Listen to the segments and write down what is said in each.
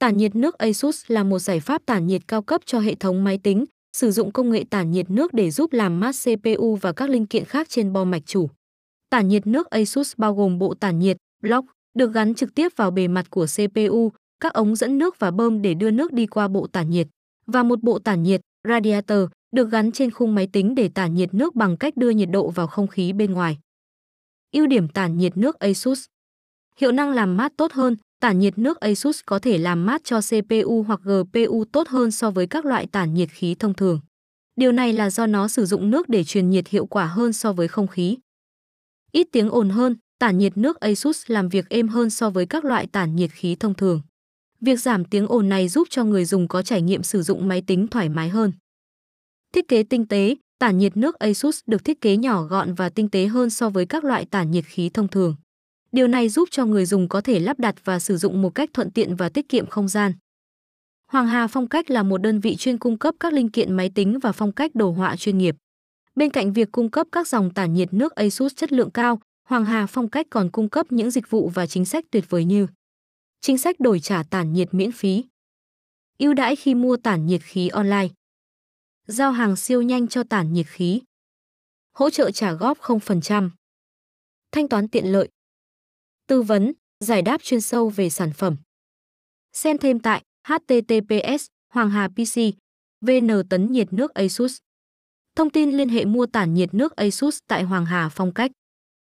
Tản nhiệt nước ASUS là một giải pháp tản nhiệt cao cấp cho hệ thống máy tính, sử dụng công nghệ tản nhiệt nước để giúp làm mát CPU và các linh kiện khác trên bo mạch chủ. Tản nhiệt nước ASUS bao gồm bộ tản nhiệt, block, được gắn trực tiếp vào bề mặt của CPU, các ống dẫn nước và bơm để đưa nước đi qua bộ tản nhiệt, và một bộ tản nhiệt, radiator, được gắn trên khung máy tính để tản nhiệt nước bằng cách đưa nhiệt độ vào không khí bên ngoài. Ưu điểm tản nhiệt nước ASUS Hiệu năng làm mát tốt hơn, tản nhiệt nước ASUS có thể làm mát cho CPU hoặc GPU tốt hơn so với các loại tản nhiệt khí thông thường. Điều này là do nó sử dụng nước để truyền nhiệt hiệu quả hơn so với không khí. Ít tiếng ồn hơn, tản nhiệt nước ASUS làm việc êm hơn so với các loại tản nhiệt khí thông thường. Việc giảm tiếng ồn này giúp cho người dùng có trải nghiệm sử dụng máy tính thoải mái hơn. Thiết kế tinh tế, tản nhiệt nước ASUS được thiết kế nhỏ gọn và tinh tế hơn so với các loại tản nhiệt khí thông thường. Điều này giúp cho người dùng có thể lắp đặt và sử dụng một cách thuận tiện và tiết kiệm không gian. Hoàng Hà Phong cách là một đơn vị chuyên cung cấp các linh kiện máy tính và phong cách đồ họa chuyên nghiệp. Bên cạnh việc cung cấp các dòng tản nhiệt nước ASUS chất lượng cao, Hoàng Hà Phong cách còn cung cấp những dịch vụ và chính sách tuyệt vời như chính sách đổi trả tản nhiệt miễn phí, ưu đãi khi mua tản nhiệt khí online, giao hàng siêu nhanh cho tản nhiệt khí, hỗ trợ trả góp 0%, thanh toán tiện lợi, tư vấn, giải đáp chuyên sâu về sản phẩm. Xem thêm tại https hoàng hà pc vn tấn nhiệt nước asus. Thông tin liên hệ mua tản nhiệt nước asus tại hoàng hà phong cách.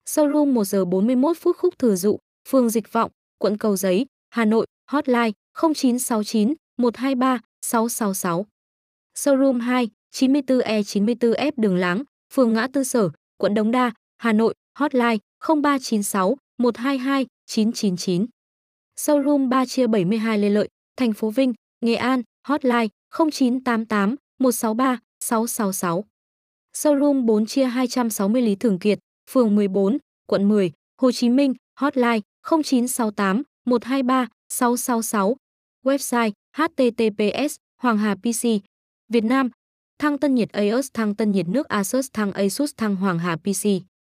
Showroom 1 giờ 41 phút khúc thừa dụ phường dịch vọng quận cầu giấy hà nội hotline 0969 123 666 showroom 2 94E 94F đường láng phường ngã tư sở quận đống đa hà nội hotline 0396 122 999 Showroom 3 chia 72 Lê Lợi, thành phố Vinh, Nghệ An, hotline 0988 163 666. Showroom 4 chia 260 Lý Thường Kiệt, phường 14, quận 10, Hồ Chí Minh, hotline 0968 123 666. Website https Hoàng Hà PC Việt Nam Thăng tân nhiệt ASUS thăng tân nhiệt nước Asus thăng Asus thăng Hoàng Hà PC